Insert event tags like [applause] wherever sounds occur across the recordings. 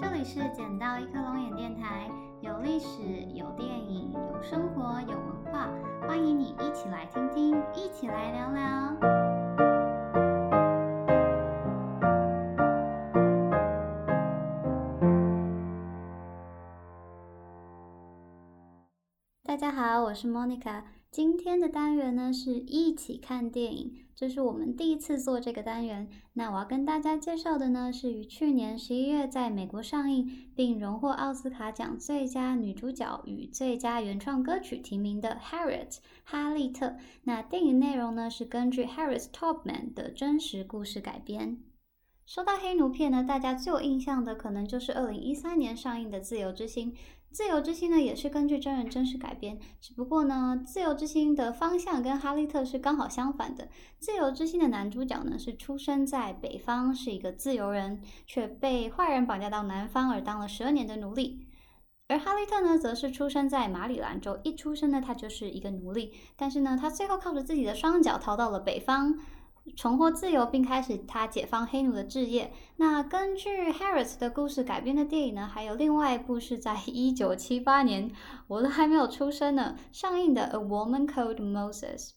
这里是捡到一颗龙眼电台，有历史，有电影，有生活，有文化，欢迎你一起来听听，一起来聊聊。大家好，我是 Monica。今天的单元呢是一起看电影，这是我们第一次做这个单元。那我要跟大家介绍的呢是于去年十一月在美国上映，并荣获奥斯卡奖最佳女主角与最佳原创歌曲提名的《Harriet》哈利特。那电影内容呢是根据 Harriet Tubman 的真实故事改编。说到黑奴片呢，大家最有印象的可能就是二零一三年上映的《自由之心》。自由之心呢，也是根据真人真事改编，只不过呢，自由之心的方向跟哈利特是刚好相反的。自由之心的男主角呢，是出生在北方，是一个自由人，却被坏人绑架到南方而当了十二年的奴隶。而哈利特呢，则是出生在马里兰州，一出生呢，他就是一个奴隶，但是呢，他最后靠着自己的双脚逃到了北方。重获自由，并开始他解放黑奴的置业。那根据 Harris 的故事改编的电影呢，还有另外一部是在 [laughs] 一九七八年，我都还没有出生呢，上映的《A Woman Called Moses》。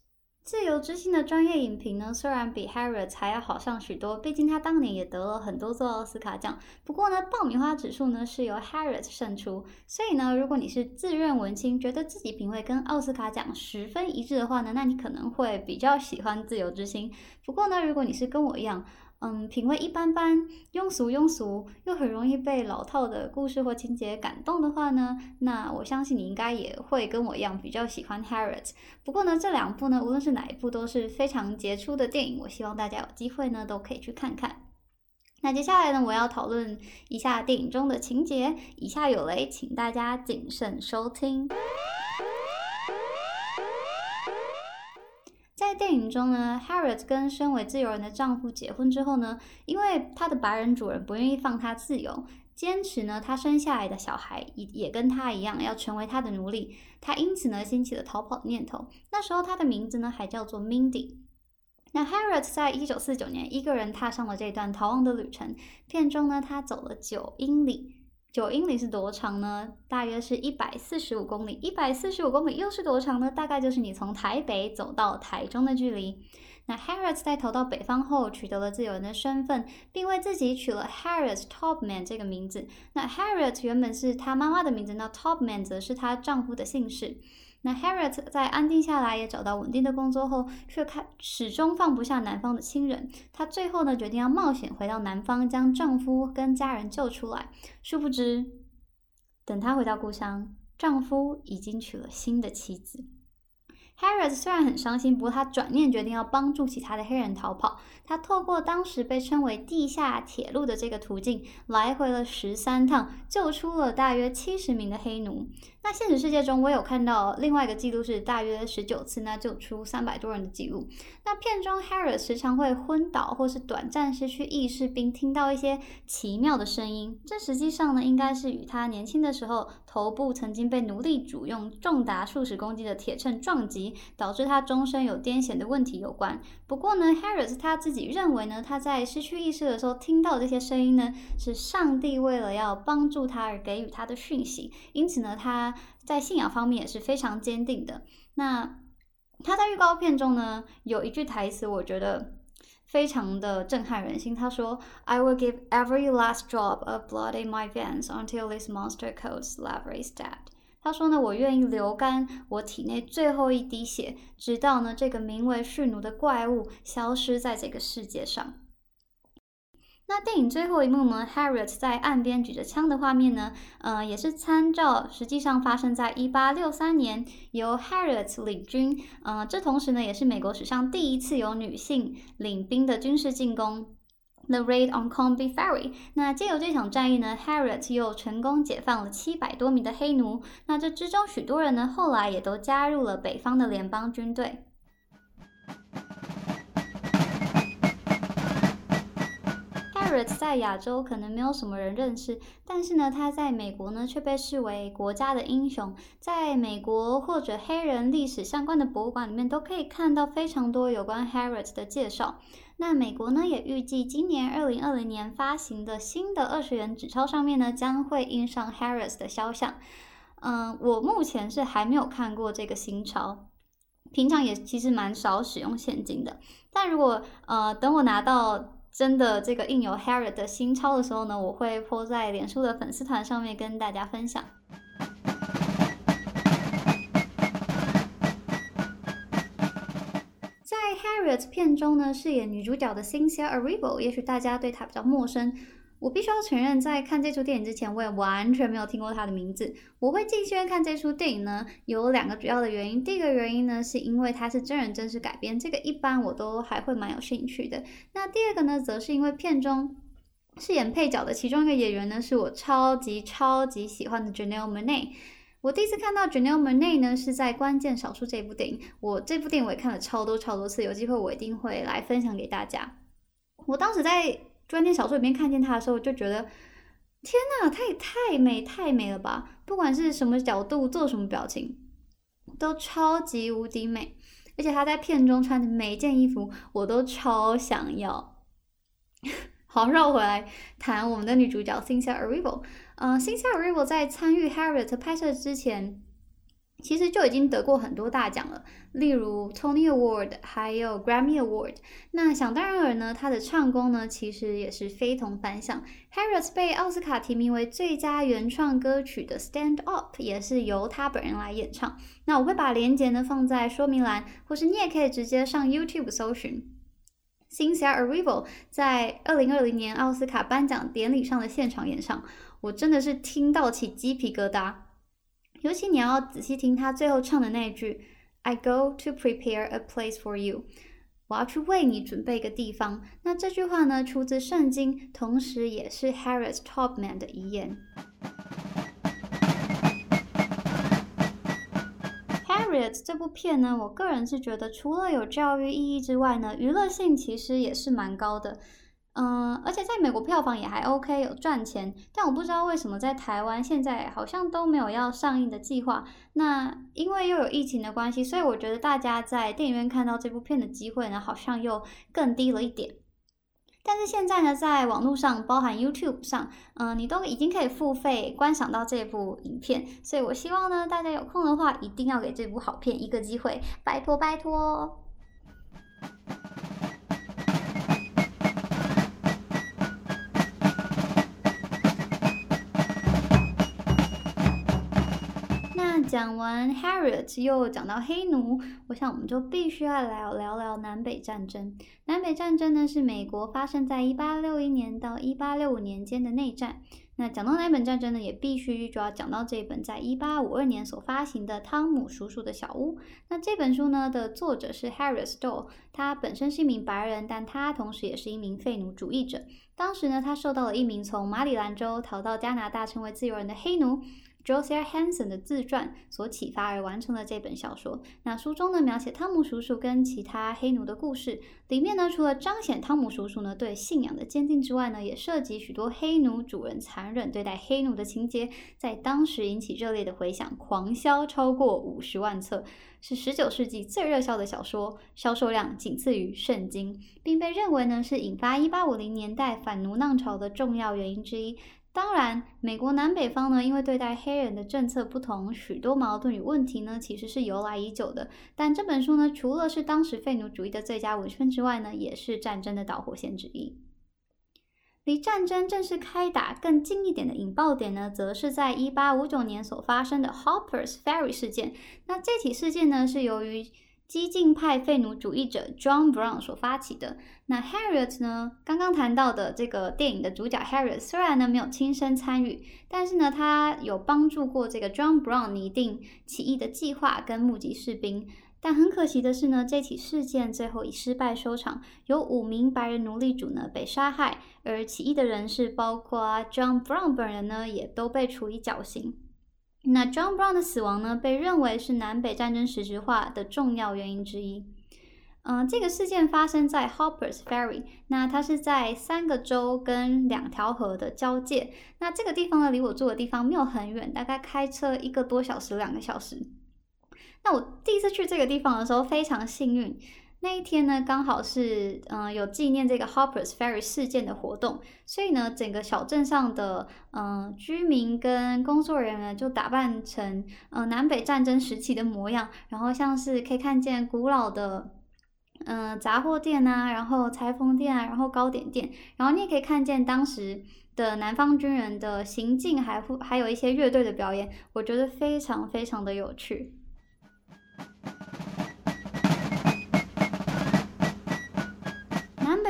自由之心的专业影评呢，虽然比 Harriet 还要好上许多，毕竟他当年也得了很多座奥斯卡奖。不过呢，爆米花指数呢是由 Harriet 胜出。所以呢，如果你是自认文青，觉得自己品味跟奥斯卡奖十分一致的话呢，那你可能会比较喜欢自由之心。不过呢，如果你是跟我一样，嗯，品味一般般，庸俗庸俗，又很容易被老套的故事或情节感动的话呢，那我相信你应该也会跟我一样比较喜欢 Harriet。不过呢，这两部呢，无论是哪一部都是非常杰出的电影，我希望大家有机会呢都可以去看看。那接下来呢，我要讨论一下电影中的情节，以下有雷，请大家谨慎收听。在电影中呢，Harriet 跟身为自由人的丈夫结婚之后呢，因为她的白人主人不愿意放她自由，坚持呢她生下来的小孩也也跟她一样要成为她的奴隶，她因此呢兴起了逃跑的念头。那时候她的名字呢还叫做 Mindy。那 Harriet 在一九四九年一个人踏上了这段逃亡的旅程，片中呢她走了九英里。九英里是多长呢？大约是一百四十五公里。一百四十五公里又是多长呢？大概就是你从台北走到台中的距离。那 Harriet 在逃到北方后，取得了自由人的身份，并为自己取了 Harriet Tubman 这个名字。那 Harriet 原本是她妈妈的名字，那 Topman 则是她丈夫的姓氏。那 Harriet 在安定下来，也找到稳定的工作后，却开始终放不下南方的亲人。她最后呢，决定要冒险回到南方，将丈夫跟家人救出来。殊不知，等她回到故乡，丈夫已经娶了新的妻子。Harriet 虽然很伤心，不过他转念决定要帮助其他的黑人逃跑。他透过当时被称为地下铁路的这个途径，来回了十三趟，救出了大约七十名的黑奴。那现实世界中，我有看到另外一个记录是大约十九次，那救出三百多人的记录。那片中 Harriet 时常会昏倒，或是短暂失去意识，并听到一些奇妙的声音。这实际上呢，应该是与他年轻的时候头部曾经被奴隶主用重达数十公斤的铁秤撞击，导致他终身有癫痫的问题有关。不过呢，Harris 他自己认为呢，他在失去意识的时候听到这些声音呢，是上帝为了要帮助他而给予他的讯息。因此呢，他在信仰方面也是非常坚定的。那他在预告片中呢，有一句台词，我觉得非常的震撼人心。他说：“I will give every last drop of blood in my veins until this monster calls Lavery's dead。”他说呢，我愿意流干我体内最后一滴血，直到呢这个名为驯奴的怪物消失在这个世界上。那电影最后一幕呢？Harriet 在岸边举着枪的画面呢？呃，也是参照实际上发生在一八六三年，由 Harriet 领军。呃，这同时呢，也是美国史上第一次有女性领兵的军事进攻，The Raid on Combe Ferry。那借由这场战役呢，Harriet 又成功解放了七百多名的黑奴。那这之中许多人呢，后来也都加入了北方的联邦军队。Harriet 在亚洲可能没有什么人认识，但是呢，他在美国呢却被视为国家的英雄。在美国或者黑人历史相关的博物馆里面，都可以看到非常多有关 Harriet 的介绍。那美国呢，也预计今年二零二零年发行的新的二十元纸钞上面呢，将会印上 Harris 的肖像。嗯，我目前是还没有看过这个新钞，平常也其实蛮少使用现金的。但如果呃等我拿到真的这个印有 Harriet 的新钞的时候呢，我会 po 在脸书的粉丝团上面跟大家分享。片中呢，饰演女主角的 Cynthia Erivo，也许大家对她比较陌生。我必须要承认，在看这出电影之前，我也完全没有听过她的名字。我会进戏院看这出电影呢，有两个主要的原因。第一个原因呢，是因为它是真人真事改编，这个一般我都还会蛮有兴趣的。那第二个呢，则是因为片中饰演配角的其中一个演员呢，是我超级超级喜欢的 Janelle Monáe。我第一次看到 Janelle Monáe 呢，是在《关键少数》这部电影。我这部电影我也看了超多超多次，有机会我一定会来分享给大家。我当时在。关键小说里面看见她的时候，我就觉得天呐，她也太美太美了吧！不管是什么角度做什么表情，都超级无敌美。而且她在片中穿的每一件衣服，我都超想要。[laughs] 好，绕回来谈我们的女主角 Cynthia Erivo。呃，Cynthia Erivo 在参与 Harriet 拍摄之前。其实就已经得过很多大奖了，例如 Tony Award，还有 Grammy Award。那想当然尔呢，他的唱功呢，其实也是非同凡响。Harriet 被奥斯卡提名为最佳原创歌曲的 Stand Up，也是由他本人来演唱。那我会把链接呢放在说明栏，或是你也可以直接上 YouTube 搜寻。Cynthia Erivo 在二零二零年奥斯卡颁奖典礼上的现场演唱，我真的是听到起鸡皮疙瘩。尤其你要仔细听他最后唱的那一句 "I go to prepare a place for you"，我要去为你准备一个地方。那这句话呢，出自圣经，同时也是 Harriet Tubman 的遗言。Harriet 这部片呢，我个人是觉得除了有教育意义之外呢，娱乐性其实也是蛮高的。嗯，而且在美国票房也还 OK，有赚钱。但我不知道为什么在台湾现在好像都没有要上映的计划。那因为又有疫情的关系，所以我觉得大家在电影院看到这部片的机会呢，好像又更低了一点。但是现在呢，在网络上，包含 YouTube 上，嗯，你都已经可以付费观赏到这部影片。所以我希望呢，大家有空的话，一定要给这部好片一个机会，拜托拜托。讲完 Harriet，又讲到黑奴，我想我们就必须要来聊聊南北战争。南北战争呢，是美国发生在一八六一年到一八六五年间的内战。那讲到南北战争呢，也必须就要讲到这本在一八五二年所发行的《汤姆叔叔的小屋》。那这本书呢的作者是 Harry Stoll，他本身是一名白人，但他同时也是一名废奴主义者。当时呢，他受到了一名从马里兰州逃到加拿大成为自由人的黑奴。Josiah Hanson 的自传所启发而完成了这本小说。那书中呢，描写汤姆叔叔跟其他黑奴的故事。里面呢，除了彰显汤姆叔叔呢对信仰的坚定之外呢，也涉及许多黑奴主人残忍对待黑奴的情节，在当时引起热烈的回响，狂销超过五十万册，是十九世纪最热销的小说，销售量仅次于圣经，并被认为呢是引发一八五零年代反奴浪潮的重要原因之一。当然，美国南北方呢，因为对待黑人的政策不同，许多矛盾与问题呢，其实是由来已久的。但这本书呢，除了是当时废奴主义的最佳文宣之外呢，也是战争的导火线之一。离战争正式开打更近一点的引爆点呢，则是在一八五九年所发生的 Hoppers Ferry 事件。那这起事件呢，是由于激进派废奴主义者 John Brown 所发起的。那 Harriet 呢？刚刚谈到的这个电影的主角 Harriet，虽然呢没有亲身参与，但是呢他有帮助过这个 John Brown 拟定起义的计划跟募集士兵。但很可惜的是呢，这起事件最后以失败收场，有五名白人奴隶主呢被杀害，而起义的人士包括 John Brown 本人呢也都被处以绞刑。那 John Brown 的死亡呢，被认为是南北战争实质化的重要原因之一。嗯，这个事件发生在 Hoppers Ferry，那它是在三个州跟两条河的交界。那这个地方呢，离我住的地方没有很远，大概开车一个多小时、两个小时。那我第一次去这个地方的时候非常幸运，那一天呢刚好是嗯有纪念这个 Hoppers Ferry 事件的活动，所以呢整个小镇上的嗯居民跟工作人员就打扮成嗯南北战争时期的模样，然后像是可以看见古老的。嗯，杂货店啊，然后裁缝店啊，然后糕点店，然后你也可以看见当时的南方军人的行进，还还有一些乐队的表演，我觉得非常非常的有趣。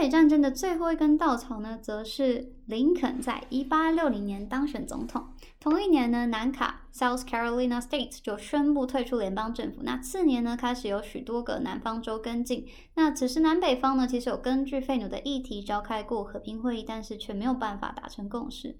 战争的最后一根稻草呢，则是林肯在一八六零年当选总统。同一年呢，南卡 （South Carolina State） 就宣布退出联邦政府。那次年呢，开始有许多个南方州跟进。那此时南北方呢，其实有根据废奴的议题召开过和平会议，但是却没有办法达成共识。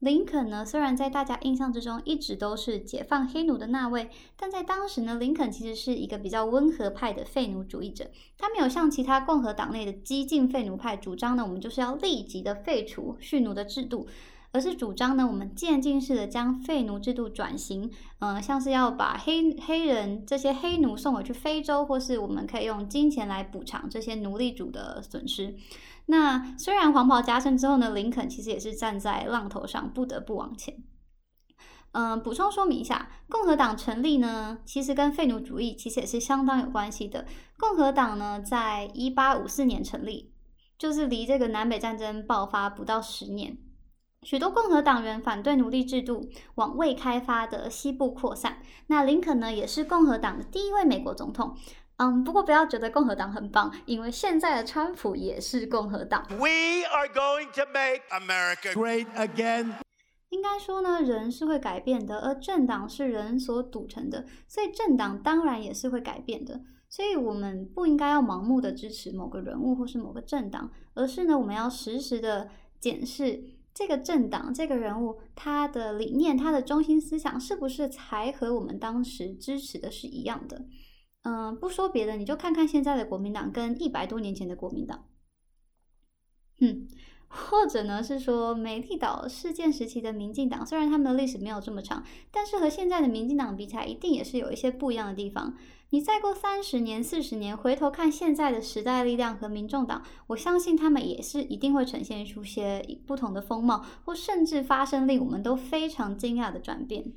林肯呢，虽然在大家印象之中一直都是解放黑奴的那位，但在当时呢，林肯其实是一个比较温和派的废奴主义者。他没有像其他共和党内的激进废奴派主张呢，我们就是要立即的废除蓄奴的制度。而是主张呢，我们渐进式的将废奴制度转型，嗯，像是要把黑黑人这些黑奴送回去非洲，或是我们可以用金钱来补偿这些奴隶主的损失。那虽然黄袍加身之后呢，林肯其实也是站在浪头上，不得不往前。嗯，补充说明一下，共和党成立呢，其实跟废奴主义其实也是相当有关系的。共和党呢，在一八五四年成立，就是离这个南北战争爆发不到十年。许多共和党员反对奴隶制度往未开发的西部扩散。那林肯呢，也是共和党的第一位美国总统。嗯，不过不要觉得共和党很棒，因为现在的川普也是共和党。We are going to make America great again。应该说呢，人是会改变的，而政党是人所组成的，所以政党当然也是会改变的。所以我们不应该要盲目的支持某个人物或是某个政党，而是呢，我们要实时的检视。这个政党、这个人物，他的理念、他的中心思想，是不是才和我们当时支持的是一样的？嗯，不说别的，你就看看现在的国民党跟一百多年前的国民党，嗯，或者呢是说美丽岛事件时期的民进党，虽然他们的历史没有这么长，但是和现在的民进党比起来，一定也是有一些不一样的地方。你再过三十年、四十年，回头看现在的时代力量和民众党，我相信他们也是一定会呈现出些不同的风貌，或甚至发生令我们都非常惊讶的转变。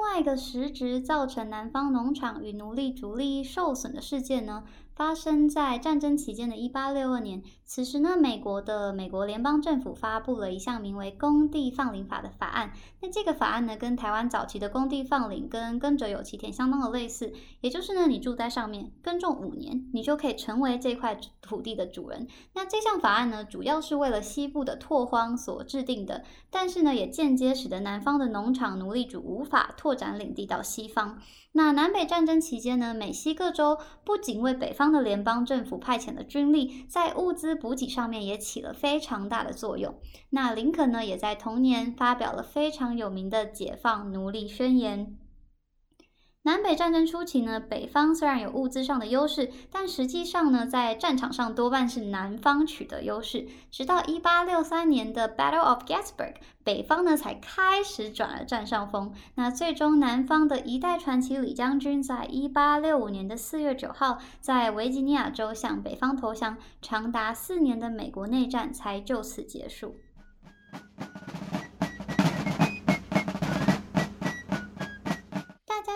另外一个实质造成南方农场与奴隶主利益受损的事件呢？发生在战争期间的一八六二年，此时呢，美国的美国联邦政府发布了一项名为《工地放领法》的法案。那这个法案呢，跟台湾早期的工地放领跟耕者有其田相当的类似，也就是呢，你住在上面耕种五年，你就可以成为这块土地的主人。那这项法案呢，主要是为了西部的拓荒所制定的，但是呢，也间接使得南方的农场奴隶主无法拓展领地到西方。那南北战争期间呢，美西各州不仅为北方的联邦政府派遣的军力，在物资补给上面也起了非常大的作用。那林肯呢，也在同年发表了非常有名的解放奴隶宣言。南北战争初期呢，北方虽然有物资上的优势，但实际上呢，在战场上多半是南方取得优势。直到一八六三年的 Battle of Gettysburg，北方呢才开始转而占上风。那最终，南方的一代传奇李将军，在一八六五年的四月九号，在维吉尼亚州向北方投降，长达四年的美国内战才就此结束。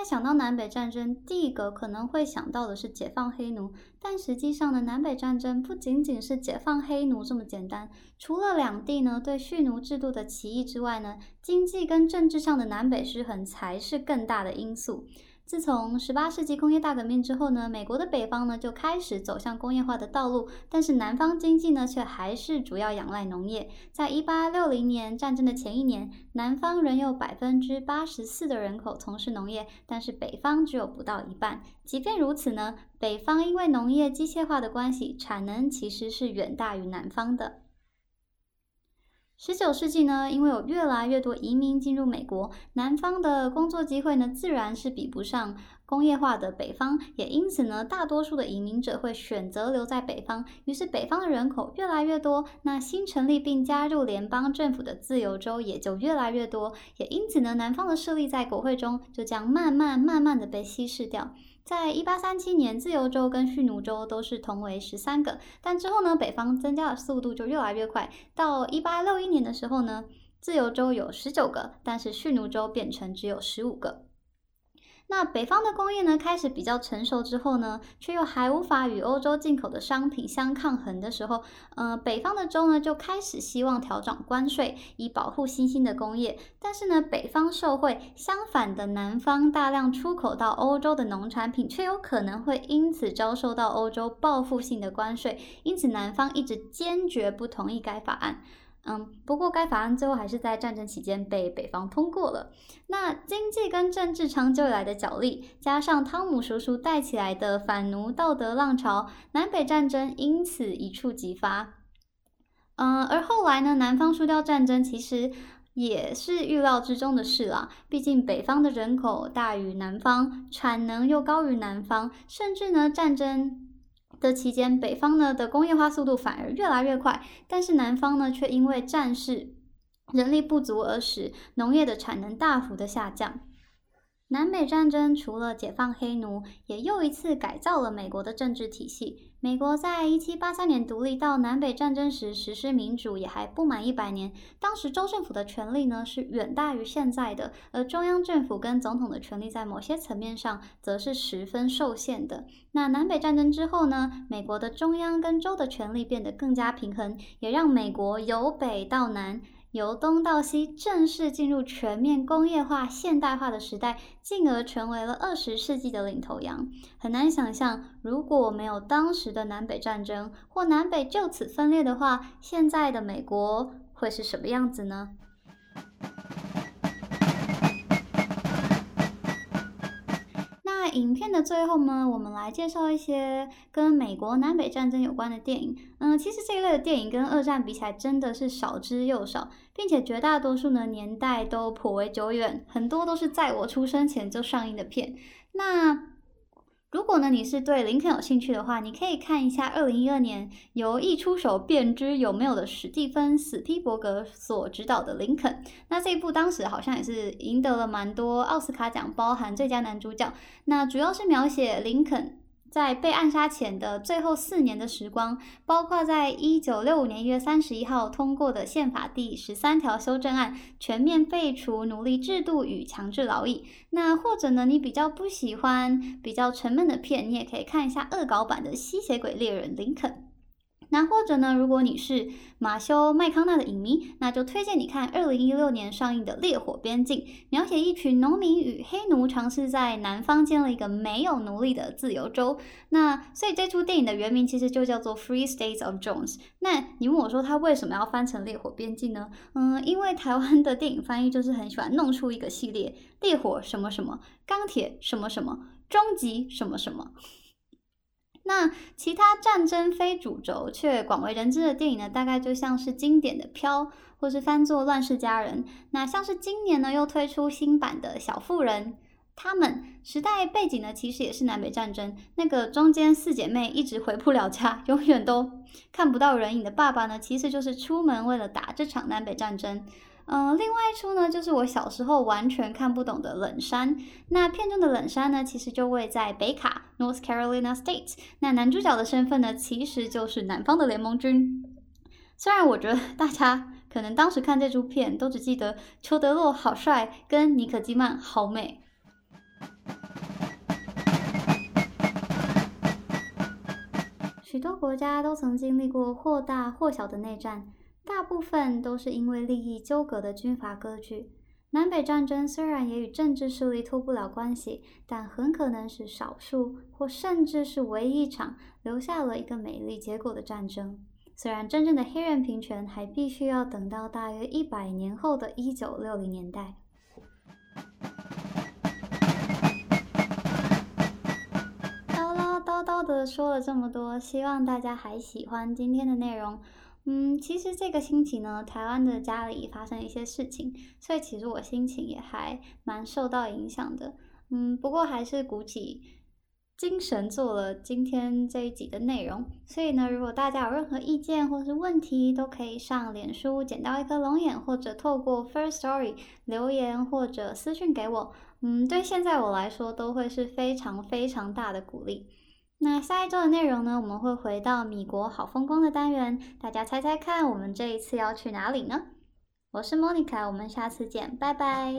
想到南北战争，第一个可能会想到的是解放黑奴，但实际上呢，南北战争不仅仅是解放黑奴这么简单。除了两地呢对蓄奴制度的歧义之外呢，经济跟政治上的南北失衡才是更大的因素。自从十八世纪工业大革命之后呢，美国的北方呢就开始走向工业化的道路，但是南方经济呢却还是主要仰赖农业。在一八六零年战争的前一年，南方仍有百分之八十四的人口从事农业，但是北方只有不到一半。即便如此呢，北方因为农业机械化的关系，产能其实是远大于南方的。十九世纪呢，因为有越来越多移民进入美国，南方的工作机会呢，自然是比不上工业化的北方，也因此呢，大多数的移民者会选择留在北方。于是，北方的人口越来越多，那新成立并加入联邦政府的自由州也就越来越多，也因此呢，南方的势力在国会中就这样慢慢慢慢的被稀释掉。在一八三七年，自由州跟蓄奴州都是同为十三个，但之后呢，北方增加的速度就越来越快。到一八六一年的时候呢，自由州有十九个，但是蓄奴州变成只有十五个。那北方的工业呢，开始比较成熟之后呢，却又还无法与欧洲进口的商品相抗衡的时候，呃，北方的州呢就开始希望调整关税，以保护新兴的工业。但是呢，北方受惠，相反的南方大量出口到欧洲的农产品，却有可能会因此遭受到欧洲报复性的关税。因此，南方一直坚决不同意该法案。嗯，不过该法案最后还是在战争期间被北方通过了。那经济跟政治长久以来的角力，加上汤姆叔叔带起来的反奴道德浪潮，南北战争因此一触即发。嗯，而后来呢，南方输掉战争其实也是预料之中的事啦。毕竟北方的人口大于南方，产能又高于南方，甚至呢战争。的期间，北方呢的工业化速度反而越来越快，但是南方呢却因为战事、人力不足而使农业的产能大幅的下降。南北战争除了解放黑奴，也又一次改造了美国的政治体系。美国在一七八三年独立到南北战争时实施民主，也还不满一百年。当时州政府的权力呢是远大于现在的，而中央政府跟总统的权力在某些层面上则是十分受限的。那南北战争之后呢，美国的中央跟州的权力变得更加平衡，也让美国由北到南。由东到西，正式进入全面工业化、现代化的时代，进而成为了二十世纪的领头羊。很难想象，如果没有当时的南北战争，或南北就此分裂的话，现在的美国会是什么样子呢？影片的最后呢，我们来介绍一些跟美国南北战争有关的电影。嗯，其实这一类的电影跟二战比起来，真的是少之又少，并且绝大多数呢年代都颇为久远，很多都是在我出生前就上映的片。那如果呢，你是对林肯有兴趣的话，你可以看一下二零一二年由一出手便知有没有的史蒂芬·史蒂伯格所执导的《林肯》。那这一部当时好像也是赢得了蛮多奥斯卡奖，包含最佳男主角。那主要是描写林肯。在被暗杀前的最后四年的时光，包括在一九六五年一月三十一号通过的宪法第十三条修正案，全面废除奴隶制度与强制劳役。那或者呢，你比较不喜欢比较沉闷的片，你也可以看一下恶搞版的吸血鬼猎人林肯。那或者呢？如果你是马修麦康纳的影迷，那就推荐你看二零一六年上映的《烈火边境》，描写一群农民与黑奴尝试在南方建了一个没有奴隶的自由州。那所以这出电影的原名其实就叫做《Free States of Jones》。那你问我说他为什么要翻成《烈火边境》呢？嗯，因为台湾的电影翻译就是很喜欢弄出一个系列，烈火什么什么，钢铁什么什么，终极什么什么。那其他战争非主轴却广为人知的电影呢？大概就像是经典的《飘》，或是翻作《乱世佳人》。那像是今年呢又推出新版的《小妇人》，他们时代背景呢其实也是南北战争。那个中间四姐妹一直回不了家，[laughs] 永远都看不到人影的爸爸呢，其实就是出门为了打这场南北战争。嗯，另外一出呢，就是我小时候完全看不懂的《冷山》。那片中的冷山呢，其实就位在北卡 （North Carolina State）。那男主角的身份呢，其实就是南方的联盟军。虽然我觉得大家可能当时看这出片，都只记得裘德洛好帅，跟尼可基曼好美。许多国家都曾经历过或大或小的内战。大部分都是因为利益纠葛的军阀割据。南北战争虽然也与政治势力脱不了关系，但很可能是少数或甚至是唯一一场留下了一个美丽结果的战争。虽然真正的黑人平权还必须要等到大约一百年后的一九六零年代。叨唠叨叨的说了这么多，希望大家还喜欢今天的内容。嗯，其实这个星期呢，台湾的家里发生一些事情，所以其实我心情也还蛮受到影响的。嗯，不过还是鼓起精神做了今天这一集的内容。所以呢，如果大家有任何意见或是问题，都可以上脸书捡到一颗龙眼，或者透过 First Story 留言或者私讯给我。嗯，对现在我来说都会是非常非常大的鼓励。那下一周的内容呢，我们会回到米国好风光的单元，大家猜猜看，我们这一次要去哪里呢？我是 Monica，我们下次见，拜拜。